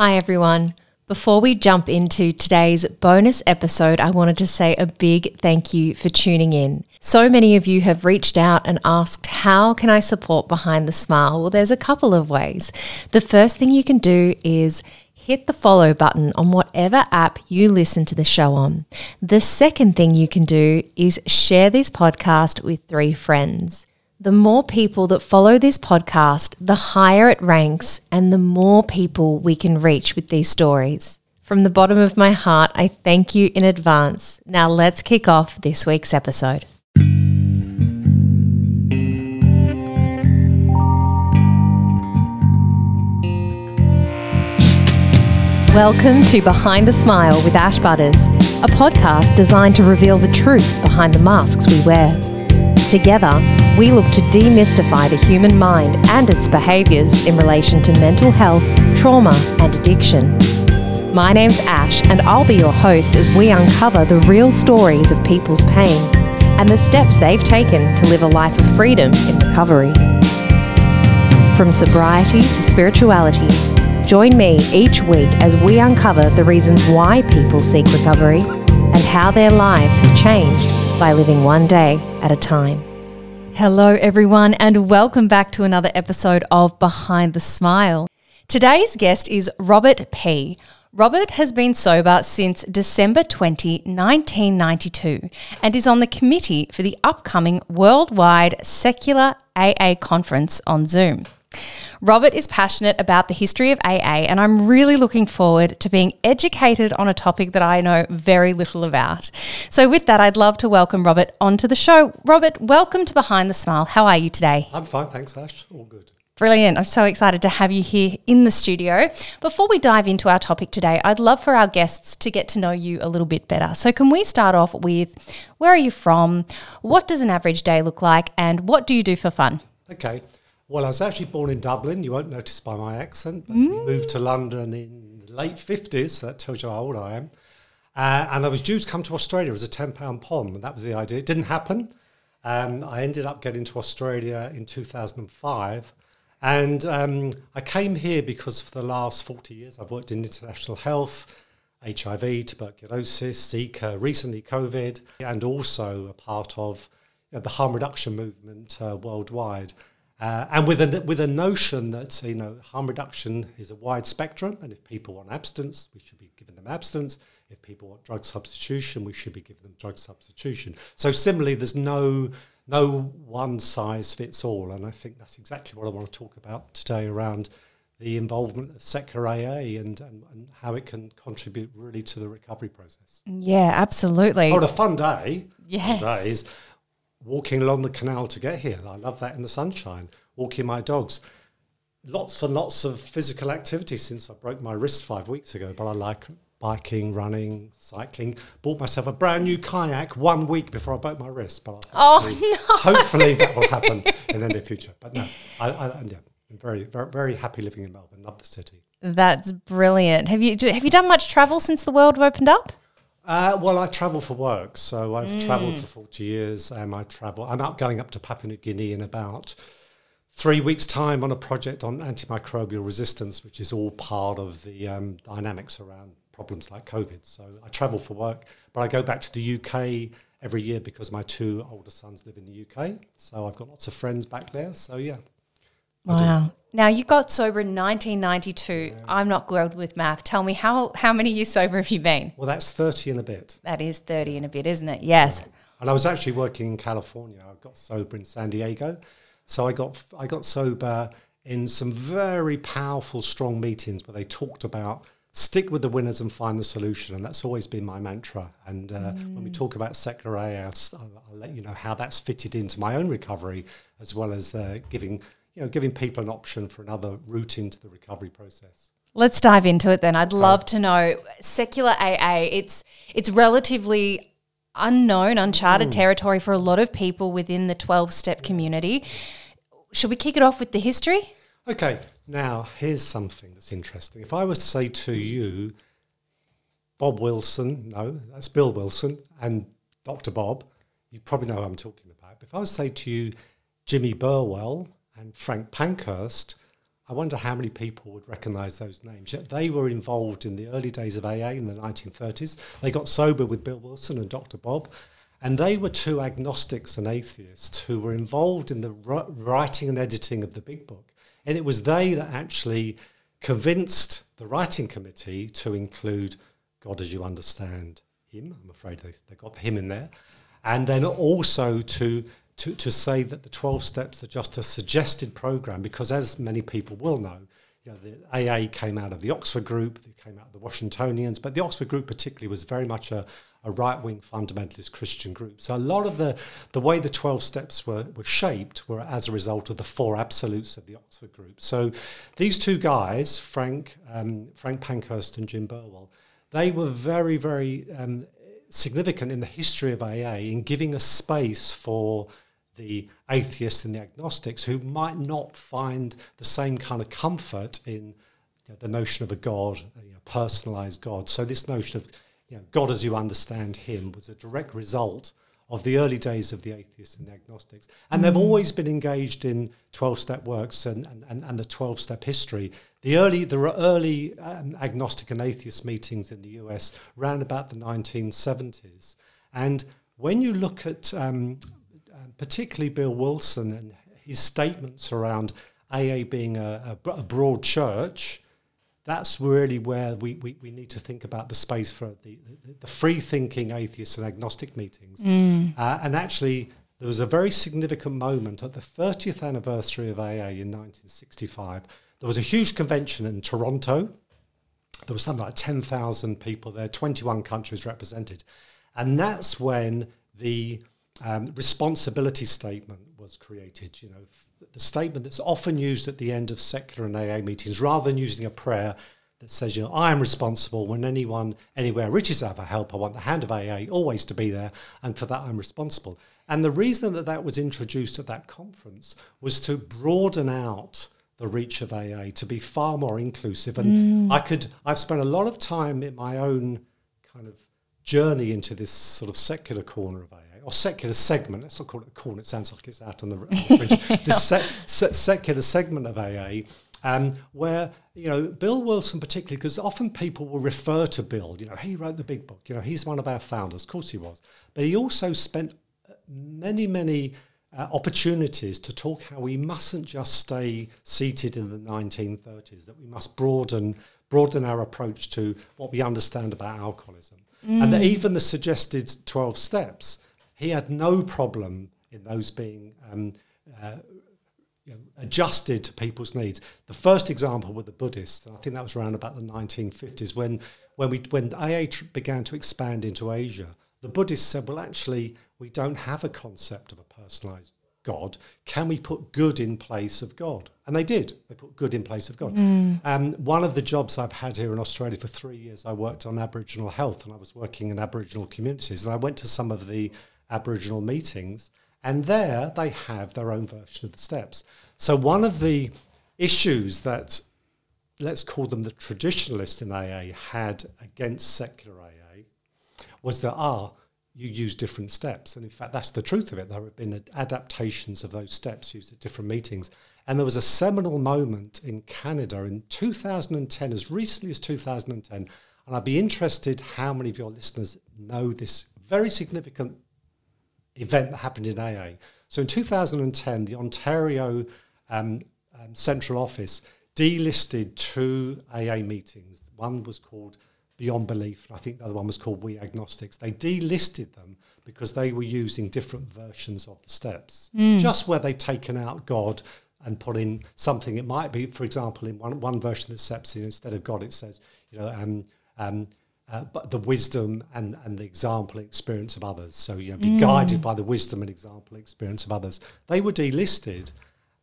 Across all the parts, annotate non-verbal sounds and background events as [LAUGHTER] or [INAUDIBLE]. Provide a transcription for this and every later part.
Hi, everyone. Before we jump into today's bonus episode, I wanted to say a big thank you for tuning in. So many of you have reached out and asked, How can I support Behind the Smile? Well, there's a couple of ways. The first thing you can do is hit the follow button on whatever app you listen to the show on. The second thing you can do is share this podcast with three friends. The more people that follow this podcast, the higher it ranks and the more people we can reach with these stories. From the bottom of my heart, I thank you in advance. Now let's kick off this week's episode. Welcome to Behind the Smile with Ash Butters, a podcast designed to reveal the truth behind the masks we wear. Together, we look to demystify the human mind and its behaviours in relation to mental health, trauma, and addiction. My name's Ash, and I'll be your host as we uncover the real stories of people's pain and the steps they've taken to live a life of freedom in recovery. From sobriety to spirituality, join me each week as we uncover the reasons why people seek recovery and how their lives have changed by living one day at a time. Hello, everyone, and welcome back to another episode of Behind the Smile. Today's guest is Robert P. Robert has been sober since December 20, 1992, and is on the committee for the upcoming worldwide secular AA conference on Zoom. Robert is passionate about the history of AA, and I'm really looking forward to being educated on a topic that I know very little about. So, with that, I'd love to welcome Robert onto the show. Robert, welcome to Behind the Smile. How are you today? I'm fine, thanks, Ash. All good. Brilliant. I'm so excited to have you here in the studio. Before we dive into our topic today, I'd love for our guests to get to know you a little bit better. So, can we start off with where are you from? What does an average day look like? And what do you do for fun? Okay. Well, I was actually born in Dublin. You won't notice by my accent. But mm. moved to London in the late 50s. So that tells you how old I am. Uh, and I was due to come to Australia as a £10 POM. And that was the idea. It didn't happen. Um, I ended up getting to Australia in 2005. And um, I came here because for the last 40 years I've worked in international health, HIV, tuberculosis, Zika, recently COVID, and also a part of you know, the harm reduction movement uh, worldwide. Uh, and with a, with a notion that you know harm reduction is a wide spectrum, and if people want abstinence, we should be giving them abstinence. If people want drug substitution, we should be giving them drug substitution. So similarly, there's no no one size fits all, and I think that's exactly what I want to talk about today around the involvement of secular AA and, and, and how it can contribute really to the recovery process. Yeah, absolutely. Oh, a fun day. Yes. Fun days walking along the canal to get here. I love that in the sunshine, walking my dogs. Lots and lots of physical activity since I broke my wrist five weeks ago, but I like biking, running, cycling. Bought myself a brand new kayak one week before I broke my wrist, but oh, [LAUGHS] hopefully, no. hopefully that will happen in the near future. But no, I, I, yeah, I'm very, very, very happy living in Melbourne. Love the city. That's brilliant. Have you have you done much travel since the world opened up? Uh, well, I travel for work, so I've mm. travelled for forty years. and I travel. I'm out going up to Papua New Guinea in about three weeks' time on a project on antimicrobial resistance, which is all part of the um, dynamics around problems like COVID. So I travel for work, but I go back to the UK every year because my two older sons live in the UK. So I've got lots of friends back there. So yeah. Wow. Now you got sober in 1992. Yeah. I'm not good with math. Tell me how how many years sober have you been? Well, that's 30 and a bit. That is 30 and a bit, isn't it? Yes. Yeah. And I was actually working in California. I got sober in San Diego. So I got I got sober in some very powerful strong meetings where they talked about stick with the winners and find the solution. And that's always been my mantra. And uh, mm. when we talk about secular AA, I'll, I'll, let you know how that's fitted into my own recovery, as well as uh, giving you know, giving people an option for another route into the recovery process. Let's dive into it then. I'd love to know secular AA. It's it's relatively unknown, uncharted mm. territory for a lot of people within the 12 step community. Should we kick it off with the history? Okay, now here's something that's interesting. If I was to say to you, Bob Wilson, no, that's Bill Wilson, and Dr. Bob, you probably know who I'm talking about. If I was to say to you, Jimmy Burwell, and Frank Pankhurst, I wonder how many people would recognise those names. Yet they were involved in the early days of AA in the 1930s. They got sober with Bill Wilson and Dr. Bob, and they were two agnostics and atheists who were involved in the writing and editing of the Big Book. And it was they that actually convinced the writing committee to include God as you understand him. I'm afraid they, they got him in there. And then also to, to, to say that the 12 steps are just a suggested program, because as many people will know, you know, the AA came out of the Oxford group, they came out of the Washingtonians, but the Oxford group particularly was very much a, a right wing fundamentalist Christian group. So a lot of the, the way the 12 steps were, were shaped were as a result of the four absolutes of the Oxford group. So these two guys, Frank, um, Frank Pankhurst and Jim Burwell, they were very, very um, significant in the history of AA in giving a space for the atheists and the agnostics who might not find the same kind of comfort in you know, the notion of a God, a you know, personalized God. So this notion of you know, God as you understand Him was a direct result of the early days of the atheists and the agnostics. And mm. they've always been engaged in 12 step works and, and, and the 12 step history. The early, there were early um, agnostic and atheist meetings in the US around about the 1970s. And when you look at um, particularly Bill Wilson and his statements around AA being a, a, a broad church, that's really where we, we, we, need to think about the space for the, the, the free thinking atheist and agnostic meetings. Mm. Uh, and actually, there was a very significant moment at the 30th anniversary of AA in 1965. There was a huge convention in Toronto. There was something like 10,000 people there, 21 countries represented. And that's when the um, responsibility statement was created. You know, the statement that's often used at the end of secular and AA meetings, rather than using a prayer that says, you know, I am responsible when anyone anywhere reaches out for help. I want the hand of AA always to be there, and for that I'm responsible. And the reason that that was introduced at that conference was to broaden out the reach of AA to be far more inclusive. And mm. I could, I've spent a lot of time in my own kind of journey into this sort of secular corner of AA or secular segment. Let's not call it a corner. It sounds like it's out on the, on the [LAUGHS] this se- se- secular segment of AA, um, where you know Bill Wilson particularly, because often people will refer to Bill. You know, he wrote the big book. You know, he's one of our founders. Of course, he was, but he also spent many, many. Uh, opportunities to talk how we mustn't just stay seated in the 1930s, that we must broaden broaden our approach to what we understand about alcoholism. Mm. And that even the suggested 12 steps he had no problem in those being um, uh, you know, adjusted to people's needs. The first example were the Buddhists, and I think that was around about the 1950s when when we when AA began to expand into Asia. The Buddhists said, "Well, actually, we don't have a concept of a personalized God. Can we put good in place of God?" And they did. They put good in place of God. Mm. Um, one of the jobs I've had here in Australia for three years, I worked on Aboriginal health, and I was working in Aboriginal communities, and I went to some of the Aboriginal meetings, and there they have their own version of the steps. So one of the issues that let's call them the traditionalists in AA had against secular AA was that ah you use different steps. And in fact that's the truth of it. There have been adaptations of those steps used at different meetings. And there was a seminal moment in Canada in 2010 as recently as 2010 and I'd be interested how many of your listeners know this very significant event that happened in AA. So in 2010, the Ontario um, um, Central Office delisted two AA meetings. One was called Beyond Belief, and I think the other one was called We Agnostics. They delisted them because they were using different versions of the steps, mm. just where they've taken out God and put in something. It might be, for example, in one, one version of the steps, instead of God, it says, you know, um, um, uh, but the wisdom and, and the example experience of others. So, you know, be mm. guided by the wisdom and example experience of others. They were delisted,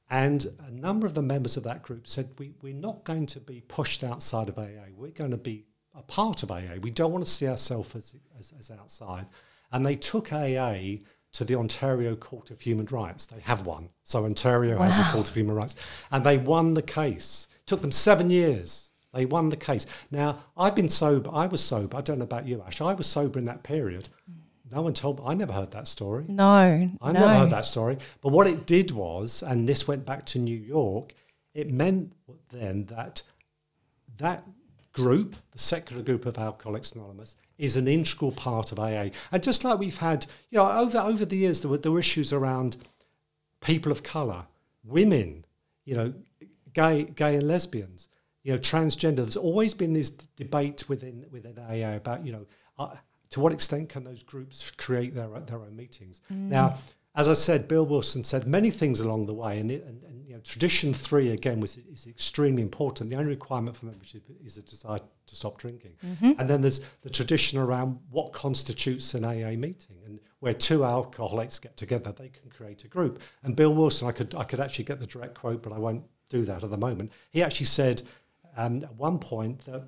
and a number of the members of that group said, we, We're not going to be pushed outside of AA. We're going to be a part of AA. We don't want to see ourselves as, as, as outside. And they took AA to the Ontario Court of Human Rights. They have one. So, Ontario wow. has a Court of Human Rights. And they won the case. It took them seven years they won the case. Now, I've been sober. I was sober. I don't know about you, Ash. I was sober in that period. No one told me. I never heard that story. No. I no. never heard that story. But what it did was, and this went back to New York, it meant then that that group, the secular group of Alcoholics Anonymous, is an integral part of AA. And just like we've had, you know, over over the years, there were, there were issues around people of colour, women, you know, gay, gay and lesbians, you know, transgender. There's always been this debate within within AA about, you know, uh, to what extent can those groups create their their own meetings? Mm. Now, as I said, Bill Wilson said many things along the way, and, it, and, and you know, tradition three again was is extremely important. The only requirement for membership is a desire to stop drinking, mm-hmm. and then there's the tradition around what constitutes an AA meeting, and where two alcoholics get together, they can create a group. And Bill Wilson, I could I could actually get the direct quote, but I won't do that at the moment. He actually said um, at one point that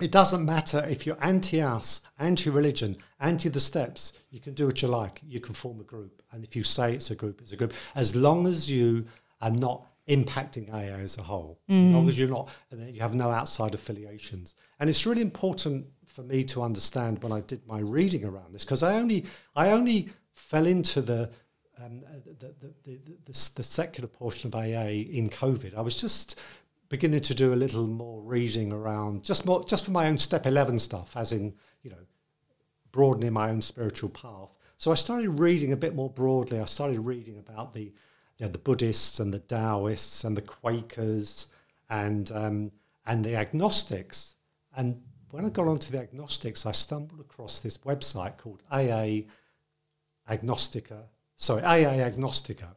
it doesn't matter if you're anti us, anti religion, anti the steps, you can do what you like. You can form a group. And if you say it's a group, it's a group. As long as you are not impacting AA as a whole, mm. as long as you're not, you have no outside affiliations. And it's really important for me to understand when I did my reading around this, because I only, I only fell into the, um, the, the, the, the, the secular portion of AA in COVID. I was just beginning to do a little more reading around just more just for my own step 11 stuff as in you know broadening my own spiritual path. So i started reading a bit more broadly. I started reading about the you know, the buddhists and the taoists and the quakers and um, and the agnostics. And when i got onto the agnostics i stumbled across this website called aa agnostica sorry aa agnostica.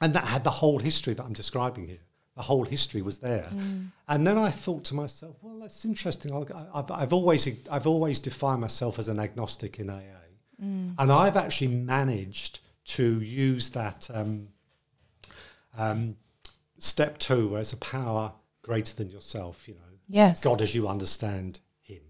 And that had the whole history that i'm describing here the whole history was there. Mm. And then I thought to myself, well, that's interesting. I've, I've, always I've always defined myself as an agnostic in AA, mm. and I've actually managed to use that um, um, step two as a power greater than yourself. You know, yes, God as you understand Him.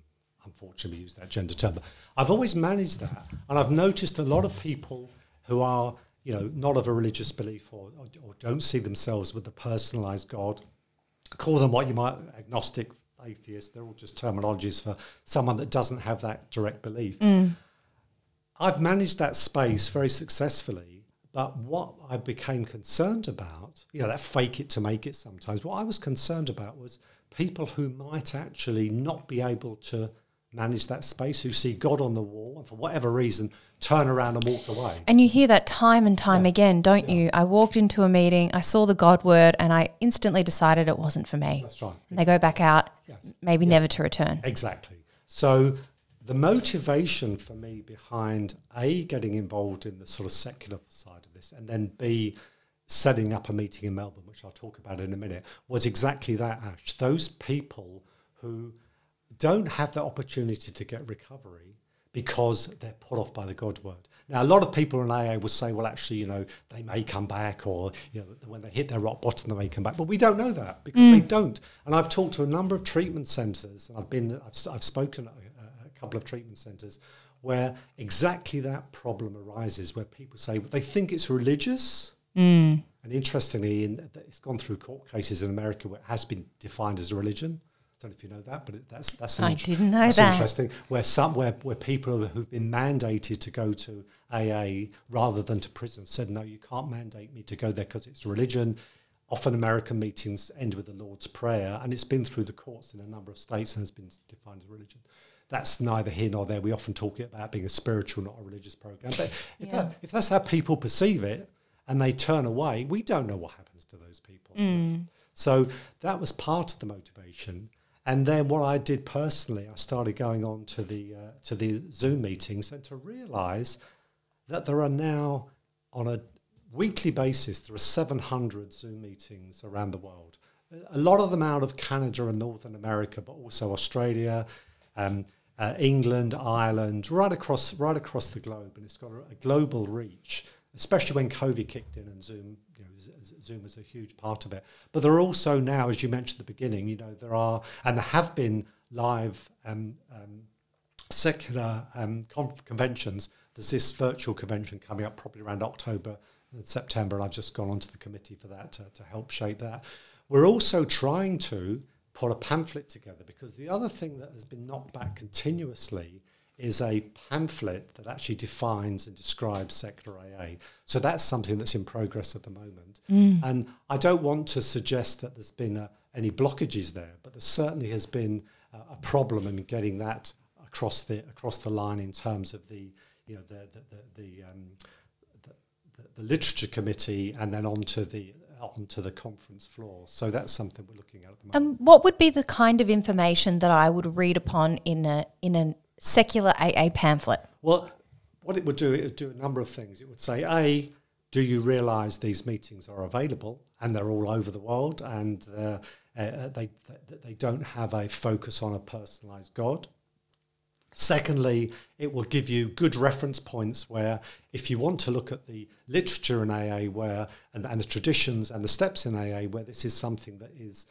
Unfortunately, we use that gender term, but I've always managed that, and I've noticed a lot of people who are you know, not of a religious belief or, or, or don't see themselves with a personalized God. Call them what you might agnostic, atheist. They're all just terminologies for someone that doesn't have that direct belief. Mm. I've managed that space very successfully, but what I became concerned about, you know, that fake it to make it sometimes, what I was concerned about was people who might actually not be able to manage that space, who see God on the wall, and for whatever reason, turn around and walk away. And you hear that time and time yeah. again, don't yeah. you? I walked into a meeting, I saw the God word, and I instantly decided it wasn't for me. That's right. And exactly. they go back out, yes. maybe yes. never to return. Exactly. So the motivation for me behind A, getting involved in the sort of secular side of this, and then B, setting up a meeting in Melbourne, which I'll talk about in a minute, was exactly that, Ash. Those people who don't have the opportunity to get recovery because they're put off by the God word. Now, a lot of people in AA will say, well, actually, you know, they may come back, or you know, when they hit their rock bottom, they may come back. But we don't know that because mm. they don't. And I've talked to a number of treatment centres, and I've been, I've, I've spoken at a, a couple of treatment centres where exactly that problem arises, where people say they think it's religious. Mm. And interestingly, in, it's gone through court cases in America where it has been defined as a religion don't know if you know that, but that's that's I didn't know that's that. interesting. Where some where, where people who've been mandated to go to AA rather than to prison said, no, you can't mandate me to go there because it's religion. Often American meetings end with the Lord's Prayer, and it's been through the courts in a number of states and has been defined as religion. That's neither here nor there. We often talk about being a spiritual, not a religious program. But if, yeah. that, if that's how people perceive it and they turn away, we don't know what happens to those people. Mm. So that was part of the motivation. And then what I did personally, I started going on to the uh, to the Zoom meetings and to realise that there are now on a weekly basis there are 700 Zoom meetings around the world. A lot of them out of Canada and Northern America, but also Australia, um, uh, England, Ireland, right across right across the globe, and it's got a, a global reach especially when COVID kicked in and Zoom, you know, Zoom is a huge part of it. But there are also now, as you mentioned at the beginning, you know, there are and there have been live um, um, secular um, conventions. There's this virtual convention coming up probably around October and September, and I've just gone onto the committee for that to, to help shape that. We're also trying to put a pamphlet together because the other thing that has been knocked back continuously is a pamphlet that actually defines and describes secular AA. So that's something that's in progress at the moment. Mm. And I don't want to suggest that there's been a, any blockages there, but there certainly has been a, a problem in getting that across the across the line in terms of the you know the the the, the, um, the, the literature committee and then onto the onto the conference floor. So that's something we're looking at at the moment. Um, what would be the kind of information that I would read upon in a in a secular AA pamphlet? Well, what it would do, it would do a number of things. It would say, A, do you realise these meetings are available and they're all over the world and uh, uh, they, they don't have a focus on a personalised God? Secondly, it will give you good reference points where, if you want to look at the literature in AA, where and, and the traditions and the steps in AA, where this is something that is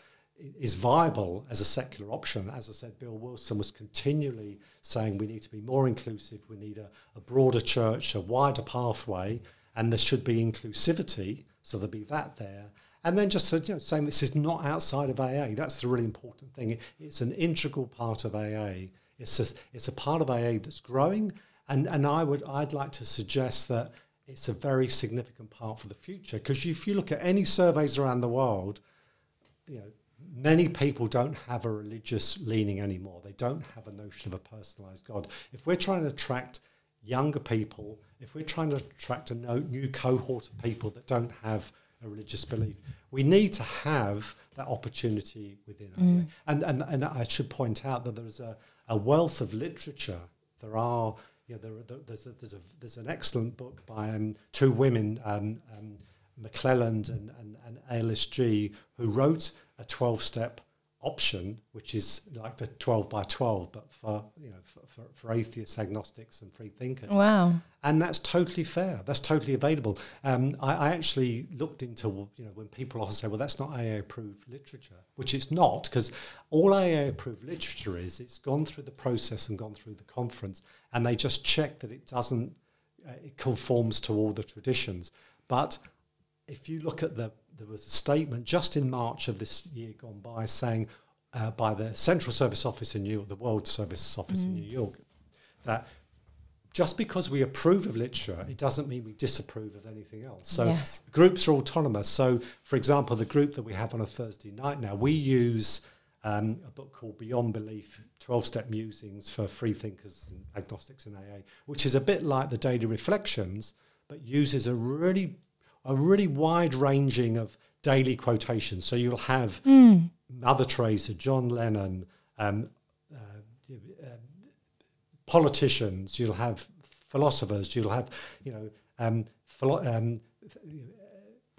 is viable as a secular option. As I said, Bill Wilson was continually saying we need to be more inclusive, we need a, a broader church, a wider pathway, and there should be inclusivity. So there'll be that there. And then just you know, saying this is not outside of AA. That's the really important thing. It's an integral part of AA. It's a, it's a part of AA that's growing. And, and I would I'd like to suggest that it's a very significant part for the future. Because if you look at any surveys around the world, you know, many people don't have a religious leaning anymore. They don't have a notion of a personalized God. If we're trying to attract younger people, if we're trying to attract a no, new cohort of people that don't have a religious belief, we need to have that opportunity within mm. And, and, and I should point out that there's a, a wealth of literature. There are, you know, there, there's, a, there's, a, there's an excellent book by um, two women, um, um, McClelland and, and, and Arlys G, who wrote a 12 step option, which is like the 12 by 12, but for, you know, for, for, for, atheists, agnostics, and free thinkers. Wow. And that's totally fair. That's totally available. Um, I, I, actually looked into, you know, when people often say, well, that's not AA approved literature, which it's not, because all AA approved literature is, it's gone through the process and gone through the conference, and they just check that it doesn't, uh, it conforms to all the traditions. But if you look at the there was a statement just in March of this year gone by saying uh, by the Central Service Office in New York, the World Service Office mm. in New York, that just because we approve of literature, it doesn't mean we disapprove of anything else. So yes. groups are autonomous. So, for example, the group that we have on a Thursday night now, we use um, a book called Beyond Belief 12 Step Musings for Free Thinkers and Agnostics in AA, which is a bit like the Daily Reflections, but uses a really a really wide ranging of daily quotations. So you'll have mm. Mother Teresa, John Lennon, um, uh, uh, politicians. You'll have philosophers. You'll have you know um, philo- um,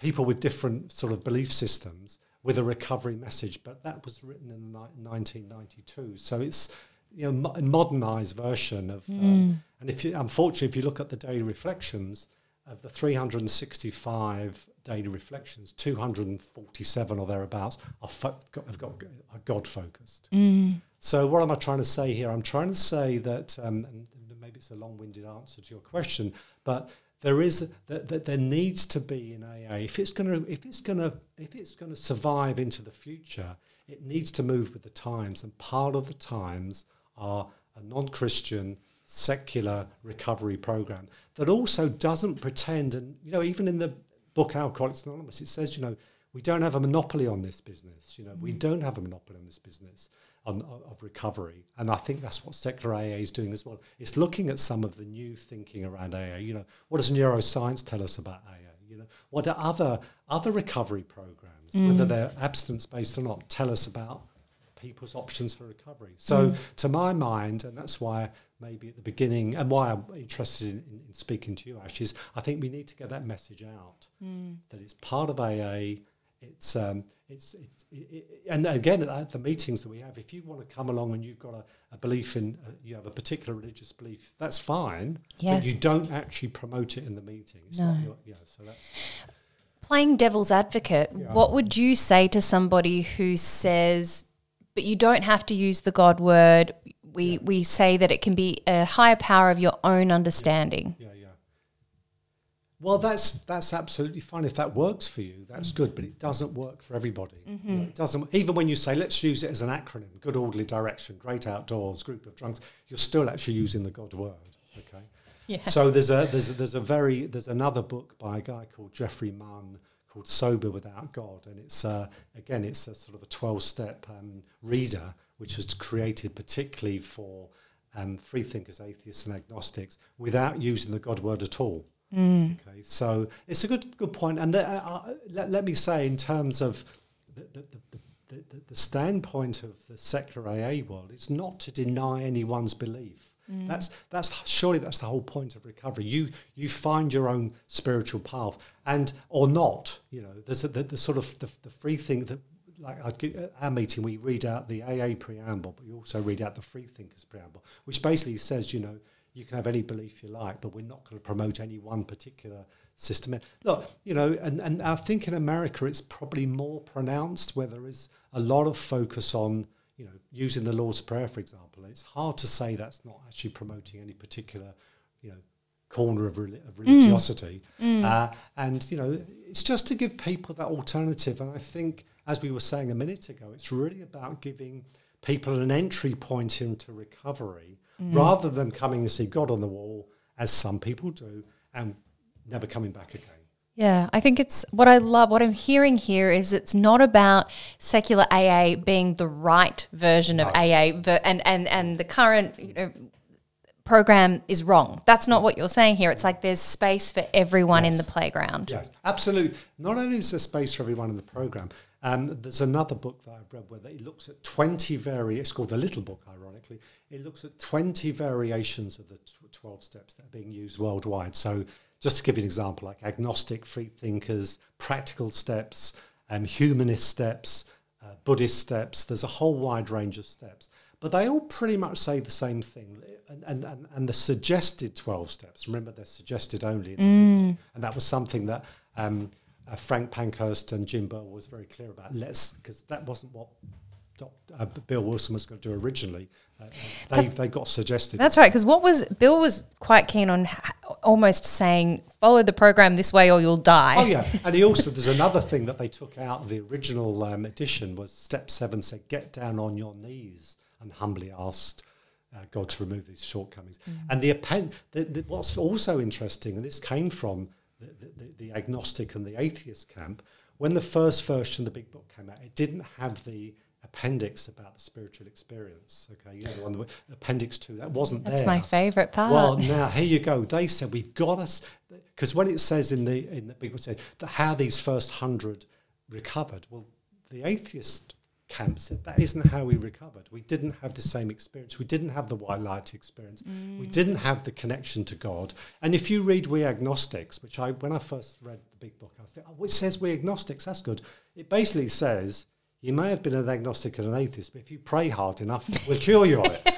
people with different sort of belief systems with a recovery message. But that was written in 1992, so it's you know a modernized version of. Mm. and if you, unfortunately, if you look at the daily reflections of the 365 daily reflections, 247 or thereabouts are fo- have got are God focused. Mm. So what am I trying to say here? I'm trying to say that, um, and maybe it's a long-winded answer to your question, but there is that, that there needs to be in AA if it's going to if it's going to if it's going to survive into the future, it needs to move with the times, and part of the times are a non-Christian secular recovery program that also doesn't pretend and you know even in the book alcoholics anonymous it says you know we don't have a monopoly on this business. You know mm. we don't have a monopoly on this business on, of recovery. And i think that's what secular aa is doing as well. It's looking at some of the new thinking around aa you know what does neuroscience tell us about aa you know what do other other recovery programs mm. whether they're abstinence based or not tell us about people's options for recovery. So, mm. to my mind, and that's why maybe at the beginning, and why I'm interested in, in, in, speaking to you, Ash, is I think we need to get that message out mm. that it's part of AA. It's um, it's it's it, it, and again at the meetings that we have, if you want to come along and you've got a, a belief in uh, you have a particular religious belief, that's fine. Yes. But you don't actually promote it in the meeting. It's no. Your, yeah. So that's playing devil's advocate. Yeah. What would you say to somebody who says but you don't have to use the God word. We yeah. we say that it can be a higher power of your own understanding. Yeah, yeah. Well, that's that's absolutely fine if that works for you. That's good, but it doesn't work for everybody. Mm-hmm. You know, it doesn't. Even when you say let's use it as an acronym: good orderly direction, great outdoors, group of drunks. You're still actually using the God word. Okay. [LAUGHS] Yeah. So there's a there's a, there's a very there's another book by a guy called Jeffrey Munn called Sober Without God, and it's uh, again it's a sort of a twelve step um, reader which was created particularly for um, free thinkers, atheists, and agnostics without using the God word at all. Okay, so it's a good good point, and the, uh, uh, let, let me say in terms of the, the, the, the, the, the standpoint of the secular AA world, it's not to deny anyone's belief. Mm. That's that's surely that's the whole point of recovery. You you find your own spiritual path, and or not. You know, there's a, the, the sort of the, the free thing that like at our meeting, we read out the AA preamble, but we also read out the Free Thinkers preamble, which basically says, you know, you can have any belief you like, but we're not going to promote any one particular system. Look, you know, and, and I think in America it's probably more pronounced where there is a lot of focus on, you know, using the Lord's Prayer, for example. It's hard to say that's not actually promoting any particular, you know, corner of, reli- of mm. religiosity. Mm. Uh, and, you know, it's just to give people that alternative. And I think, as we were saying a minute ago, it's really about giving people an entry point into recovery mm. rather than coming and see God on the wall, as some people do, and never coming back again. Yeah, I think it's what I love. What I'm hearing here is it's not about secular AA being the right version of AA, and and and the current you know program is wrong. That's not what you're saying here. It's like there's space for everyone in the playground. Yes, absolutely. Not only is there space for everyone in the program, um, there's another book that I've read where it looks at 20 vari. It's called the Little Book, ironically. It looks at 20 variations of the tw- 12 steps that are being used worldwide. So, just to give you an example, like agnostic, free thinkers, practical steps, um, humanist steps, uh, Buddhist steps. There's a whole wide range of steps. But they all pretty much say the same thing. And, and, and, the suggested 12 steps, remember they're suggested only. And that was something that um, uh, Frank Pankhurst and Jim Burr was very clear about. Let's, because that wasn't what uh, Bill Wilson was going to do originally. Uh, they, they got suggested. That's right. Because what was Bill was quite keen on almost saying, follow the program this way or you'll die. Oh yeah, [LAUGHS] and he also there's another thing that they took out of the original um, edition was step seven said get down on your knees and humbly asked uh, God to remove these shortcomings. And the, append- the, the what's also interesting, and this came from the, the agnostic and the atheist camp, when the first version of the Big Book came out, it didn't have the appendix about the spiritual experience. Okay, you know the one that, appendix two that wasn't there. That's there. my favourite part. Well, now here you go. They said we've got us because when it says in the in the book said that how these first hundred recovered. Well, the atheist camp said that isn't how we recovered. We didn't have the same experience. We didn't have the white light experience. We mm. didn't have the connection to God. And if you read We Agnostics, which I when I first read the big book, I thought, oh, it says We Agnostics. That's good. It basically says you may have been an agnostic and an atheist, but if you pray hard enough, we'll cure you of it.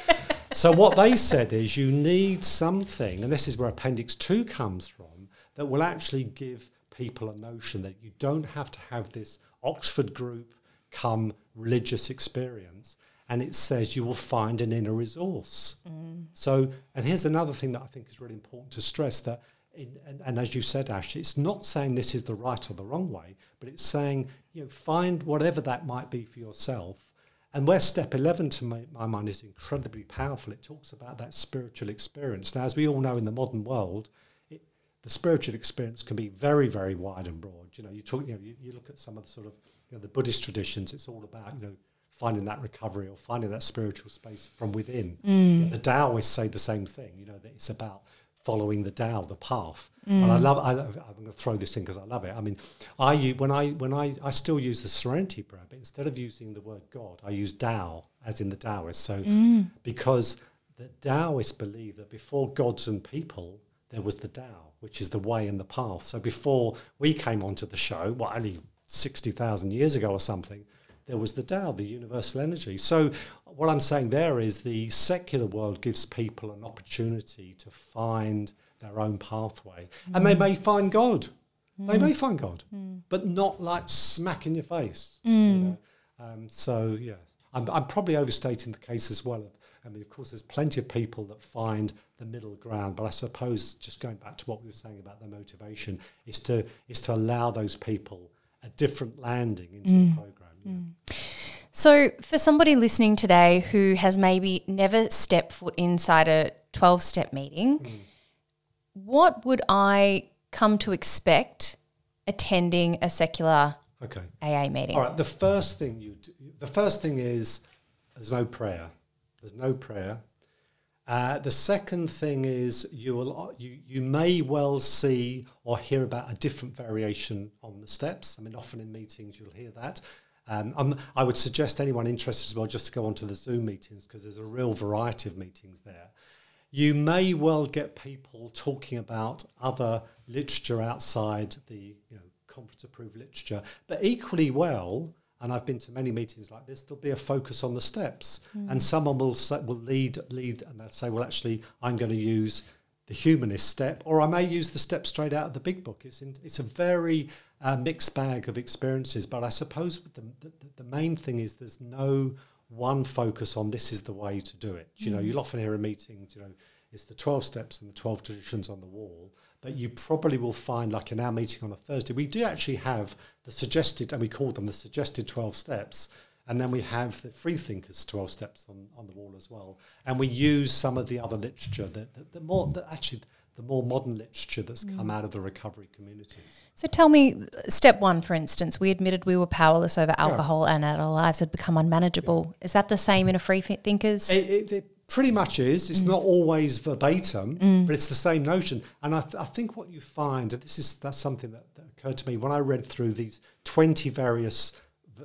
So what they said is you need something, and this is where Appendix 2 comes from, that will actually give people a notion that you don't have to have this Oxford group come religious experience. And it says you will find an inner resource. Mm. So, and here's another thing that I think is really important to stress that, in, and, and as you said, Ash, it's not saying this is the right or the wrong way, but it's saying, you know, find whatever that might be for yourself and where step 11 to my, my mind is incredibly powerful, it talks about that spiritual experience. Now, as we all know in the modern world, it, the spiritual experience can be very, very wide and broad. You know, you talk, you know, you, you look at some of the sort of, you know, the Buddhist traditions, it's all about, you know, finding that recovery or finding that spiritual space from within. You know, the Taoists say the same thing, you know, that it's about following the Tao, the path. And I mm. love, I, I'm going to throw this in because I love it. I mean, I when I when I I still use the Serenity Prayer, but instead of using the word God, I use Tao as in the Taoist. So mm. because the Taoists believe that before gods and people, there was the Tao, which is the way and the path. So before we came onto the show, what only sixty thousand years ago or something, there was the Tao, the universal energy. So what I'm saying there is the secular world gives people an opportunity to find their own pathway, and they may find God. They may find God, but not like smack in your face. You know? um, so yeah, I'm, I'm probably overstating the case as well. I mean, of course, there's plenty of people that find the middle ground, but I suppose just going back to what we were saying about the motivation is to is to allow those people a different landing into mm. the program. Mm. So, for somebody listening today who has maybe never stepped foot inside a 12 step meeting, mm. what would I come to expect attending a secular okay. AA meeting? All right, the first thing you do, the first thing is there's no prayer. There's no prayer. Uh, the second thing is you will you you may well see or hear about a different variation on the steps. I mean, often in meetings you'll hear that. Um, I would suggest anyone interested as well just to go onto the Zoom meetings because there's a real variety of meetings there. You may well get people talking about other literature outside the you know, conference approved literature, but equally well, and I've been to many meetings like this, there'll be a focus on the steps, mm. and someone will will lead lead and they'll say, well, actually, I'm going to use the humanist step, or I may use the step straight out of the big book. It's in, it's a very uh, mixed bag of experiences, but I suppose the, the, the main thing is there's no one focus on this is the way to do it. Mm. You know, mm. you'll often hear in meetings, you know, it's the 12 steps and the 12 traditions on the wall, but you probably will find, like in our meeting on a Thursday, we do actually have the suggested, and we call them the suggested 12 steps. And then we have the free thinkers 12 steps on, on the wall as well. And we use some of the other literature, that the, the more, the, actually, the more modern literature that's mm. come out of the recovery communities. So tell me, step one, for instance, we admitted we were powerless over alcohol yeah. and our lives had become unmanageable. Yeah. Is that the same in a free thinkers? It, it, it pretty much is. It's mm. not always verbatim, mm. but it's the same notion. And I, th- I, think what you find, this is that's something that, that, occurred to me when I read through these twenty various v-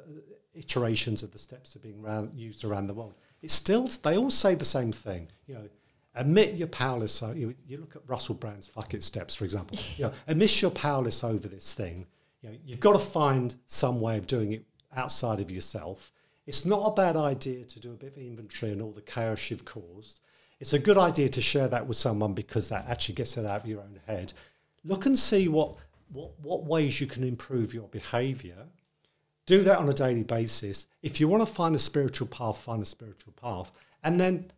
iterations of the steps that are being used around the world. It's still they all say the same thing. You know, admit you're powerless. So you, you look at Russell Brand's "fuck it" steps, for example. [LAUGHS] you know, admit you're powerless over this thing. You know, you've got to find some way of doing it outside of yourself it's not a bad idea to do a bit of inventory on all the chaos you've caused. It's a good idea to share that with someone because that actually gets it out of your own head. Look and see what, what, what ways you can improve your behavior. Do that on a daily basis. If you want to find a spiritual path, find a spiritual path. And then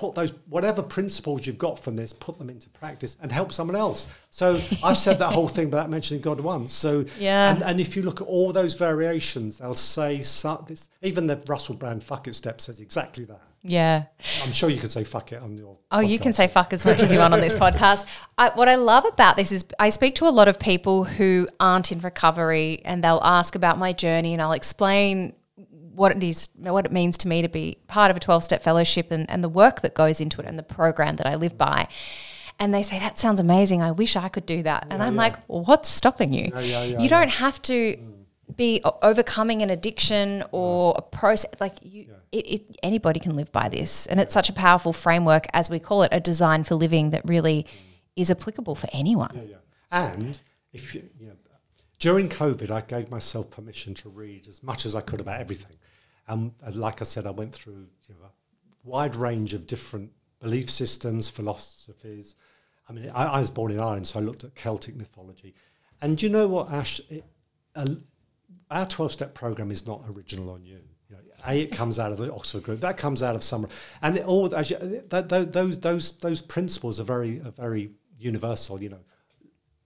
put those whatever principles you've got from this, put them into practice and help someone else. So [LAUGHS] I've said that whole thing without mentioning God once. So yeah, and, and if you look at all those variations, they'll say so, this, even the Russell Brand "fuck it" step says exactly that. Yeah, I'm sure you could say "fuck it" on your. Oh, podcast. you can say "fuck" as much as you want on this [LAUGHS] podcast. I, what I love about this is I speak to a lot of people who aren't in recovery, and they'll ask about my journey, and I'll explain what it is, what it means to me to be part of a 12 step fellowship and, and the work that goes into it and the program that I live by. And they say, that sounds amazing. I wish I could do that. Yeah, and I'm yeah. like, well, what's stopping you? Yeah, you don't have to mm. be overcoming an addiction or a process. Like you, it, it, anybody can live by this. And it's such a powerful framework, as we call it, a design for living that really mm. is applicable for anyone. And if you, you know, during COVID, I gave myself permission to read as much as I could about everything. And like I said, I went through you know, a wide range of different belief systems, philosophies. I mean, I, I was born in Ireland, so I looked at Celtic mythology. And you know what, Ash? It, uh, our 12 step program is not original on you. you know, a, it comes out of the Oxford Group. That comes out of somewhere, and it all actually, that, those those those principles are very are very universal. You know,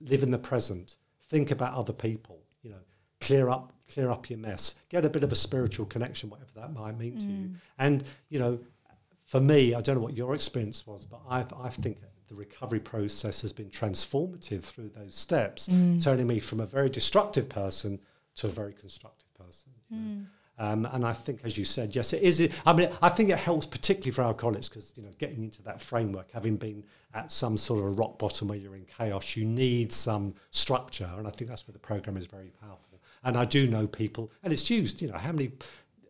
live in the present, think about other people. You know, clear up clear up your mess, get a bit of a spiritual connection, whatever that might mean mm. to you. Mm. And, you know, for me, I don't know what your experience was, but I, I think the recovery process has been transformative through those steps, mm. turning me from a very destructive person to a very constructive person. Mm. Um, and I think, as you said, yes, it is. I mean, I think it helps particularly for alcoholics because you know, getting into that framework, having been at some sort of rock bottom where you're in chaos, you need some structure, and I think that's where the program is very powerful. And I do know people, and it's used, you know, how many,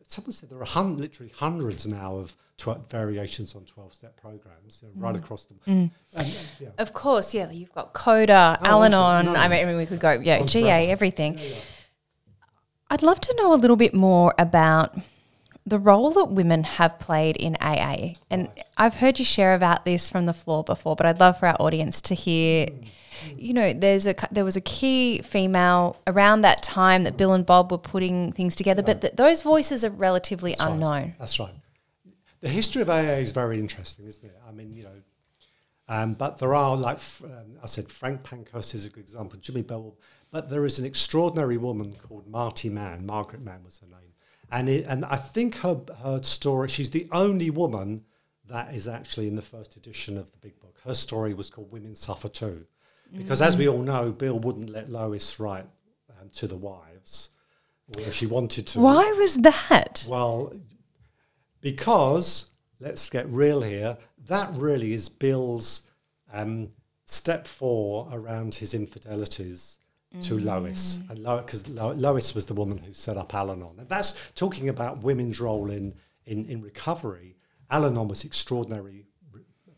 someone said there are hun- literally hundreds now of tw- variations on 12 step programs you know, mm. right across them. Mm. And, yeah. Of course, yeah, you've got Coda, oh, Al Anon, no, I, mean, I mean, we could go, yeah, GA, everything. Yeah, yeah. I'd love to know a little bit more about the role that women have played in AA. And I've heard you share about this from the floor before, but I'd love for our audience to hear. You know, there's a there was a key female around that time that Bill and Bob were putting things together, but th- those voices are relatively That's right. unknown. That's right. The history of AA is very interesting, isn't it? I mean, you know, um, but there are like um, I said, Frank Pankhurst is a good example. Jimmy Bell, but there is an extraordinary woman called Marty Mann. Margaret Mann was her name, and it, and I think her her story. She's the only woman that is actually in the first edition of the big book. Her story was called Women Suffer Too, because as we all know, Bill wouldn't let Lois write um, to the wives, although she wanted to. Why was that? Well, because let's get real here. That really is Bill's um, step four around his infidelities to Lois, mm. and because Lo- Lois was the woman who set up Al-Anon, and that's talking about women's role in in, in recovery. Al-Anon was extraordinarily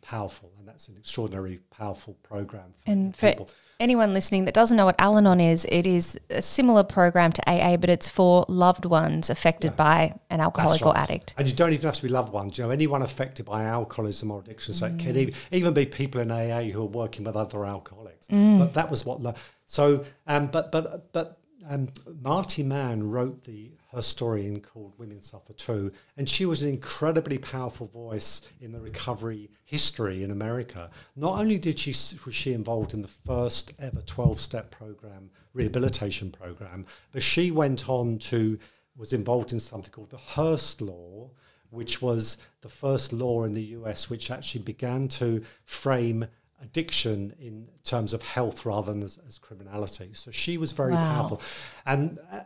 powerful, and that's an extraordinary powerful program for And for anyone listening that doesn't know what Al Anon is, it is a similar program to AA, but it's for loved ones affected by an alcoholic That's or addict. And you don't even have to be loved ones. You know, anyone affected by alcoholism or addiction. So it can mm. even, even be people in AA who are working with other alcoholics. Mm. But that was what. Lo- so, um, but but but um, Marty Mann wrote the her story in called Women Suffer Too, and she was an incredibly powerful voice in the recovery history in America. Not only did she was she involved in the first ever twelve step program rehabilitation program, but she went on to was involved in something called the Hearst Law, which was the first law in the US which actually began to frame addiction in terms of health rather than as, as criminality. So she was very Wow. powerful, and uh,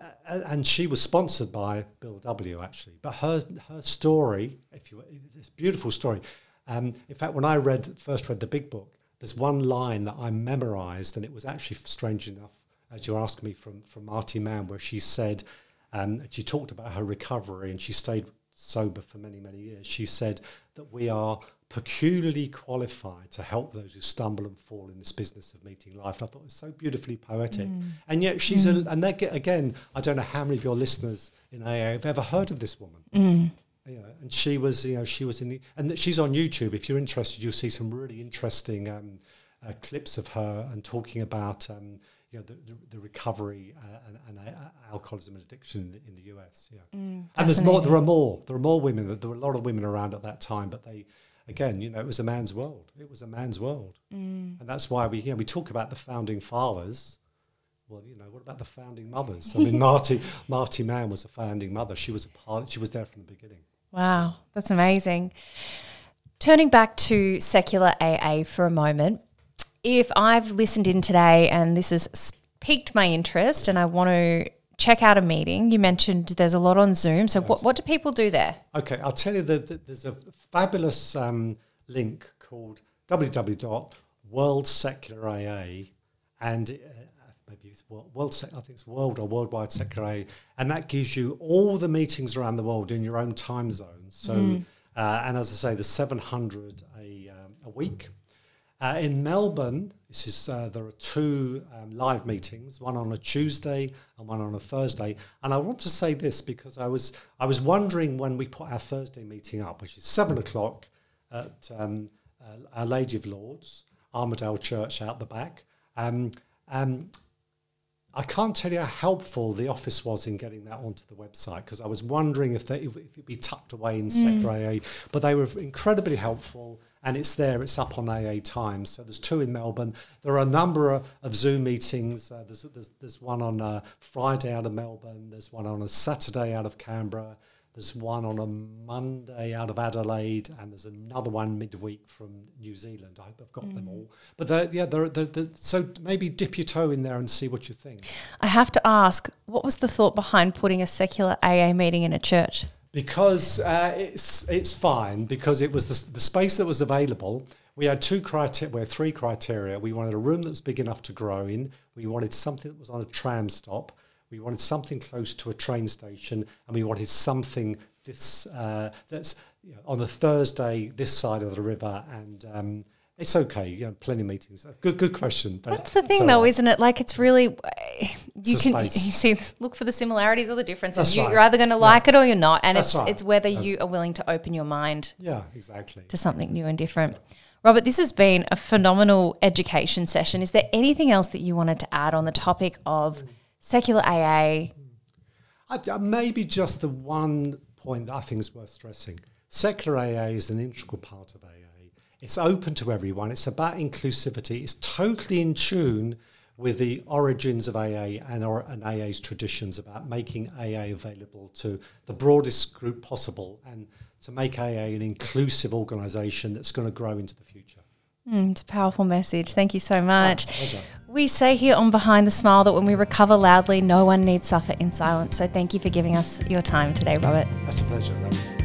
and she was sponsored by Bill W. Actually, but her her story, if you it's a beautiful story. Um, in fact, when I read first read the big book, there's one line that I memorized, and it was actually strange enough, as you asked me from from Marty Mann, where she said, um, she talked about her recovery, and she stayed sober for many many years. She said that we are peculiarly qualified to help those who stumble and fall in this business of meeting life. And I thought it was so beautifully poetic. And yet she's a, and get, again, I don't know how many of your listeners in AA have ever heard of this woman. You know, and she was, you know, she was in the, and she's on YouTube. If you're interested, you'll see some really interesting um, uh, clips of her and talking about, um, you know, the, the, the recovery uh, and, and uh, alcoholism and addiction in the, in the US. Yeah, and there's more. There are more. There are more women. There were a lot of women around at that time, but they, again, you know, it was a man's world. It was a man's world, mm. and that's why we, you know, we talk about the founding fathers. Well, you know, what about the founding mothers? I [LAUGHS] mean, Marty Marty Mann was a founding mother. She was a part. She was there from the beginning. Wow, that's amazing. Turning back to secular AA for a moment, if I've listened in today and this has piqued my interest and I want to check out a meeting, you mentioned there's a lot on Zoom. So, what, what do people do there? Okay, I'll tell you that there's a fabulous um, link called www.worldsecularAA, and uh, maybe it's world, world Sec- I think it's World or Worldwide Secular and that gives you all the meetings around the world in your own time zone. So, uh, and as I say, there's 700 a, um, a week. Uh, in Melbourne, this is uh, there are two um, live meetings, one on a Tuesday and one on a Thursday. And I want to say this because I was I was wondering when we put our Thursday meeting up, which is seven o'clock at um, uh, Our Lady of Lourdes, Armadale Church out the back. Um, um, I can't tell you how helpful the office was in getting that onto the website because I was wondering if, they, if it'd be tucked away in Secular AA, but they were incredibly helpful and it's there, it's up on AA Times. So there's two in Melbourne. There are a number of, of Zoom meetings. Uh, there's, there's, there's one on a Friday out of Melbourne, there's one on a Saturday out of Canberra, there's one on a Monday out of Adelaide, and there's another one midweek from New Zealand. I hope I've got them all. But they're, yeah, they're, they're, so maybe dip your toe in there and see what you think. I have to ask, what was the thought behind putting a secular AA meeting in a church? Because uh, it's it's fine because it was the, the space that was available. We had two criteria, well, three criteria. We wanted a room that was big enough to grow in. We wanted something that was on a tram stop. We wanted something close to a train station, and we wanted something this uh, that's you know, on a Thursday this side of the river and. Um, It's okay. You Yeah, plenty of meetings. Good, good question. That's the thing, though, right. isn't it? Like it's really uh, you can you see look for the similarities or the differences. That's you, right. are either going to like Yeah. it or you're not, and That's it's right. it's whether That's- you are willing to open your mind Yeah, exactly. to something new and different. Robert, this has been a phenomenal education session. Is there anything else that you wanted to add on the topic of secular AA? Maybe just the one point that I think is worth stressing. Secular AA is an integral part of AA. It's open to everyone. It's about inclusivity. It's totally in tune with the origins of AA and, or, and AA's traditions about making AA available to the broadest group possible and to make AA an inclusive organisation that's going to grow into the future. Mm, it's a powerful message. Thank you so much. We say here on Behind the Smile that when we recover loudly, no one needs suffer in silence. So thank you for giving us your time today, Robert. That's a pleasure. Robert.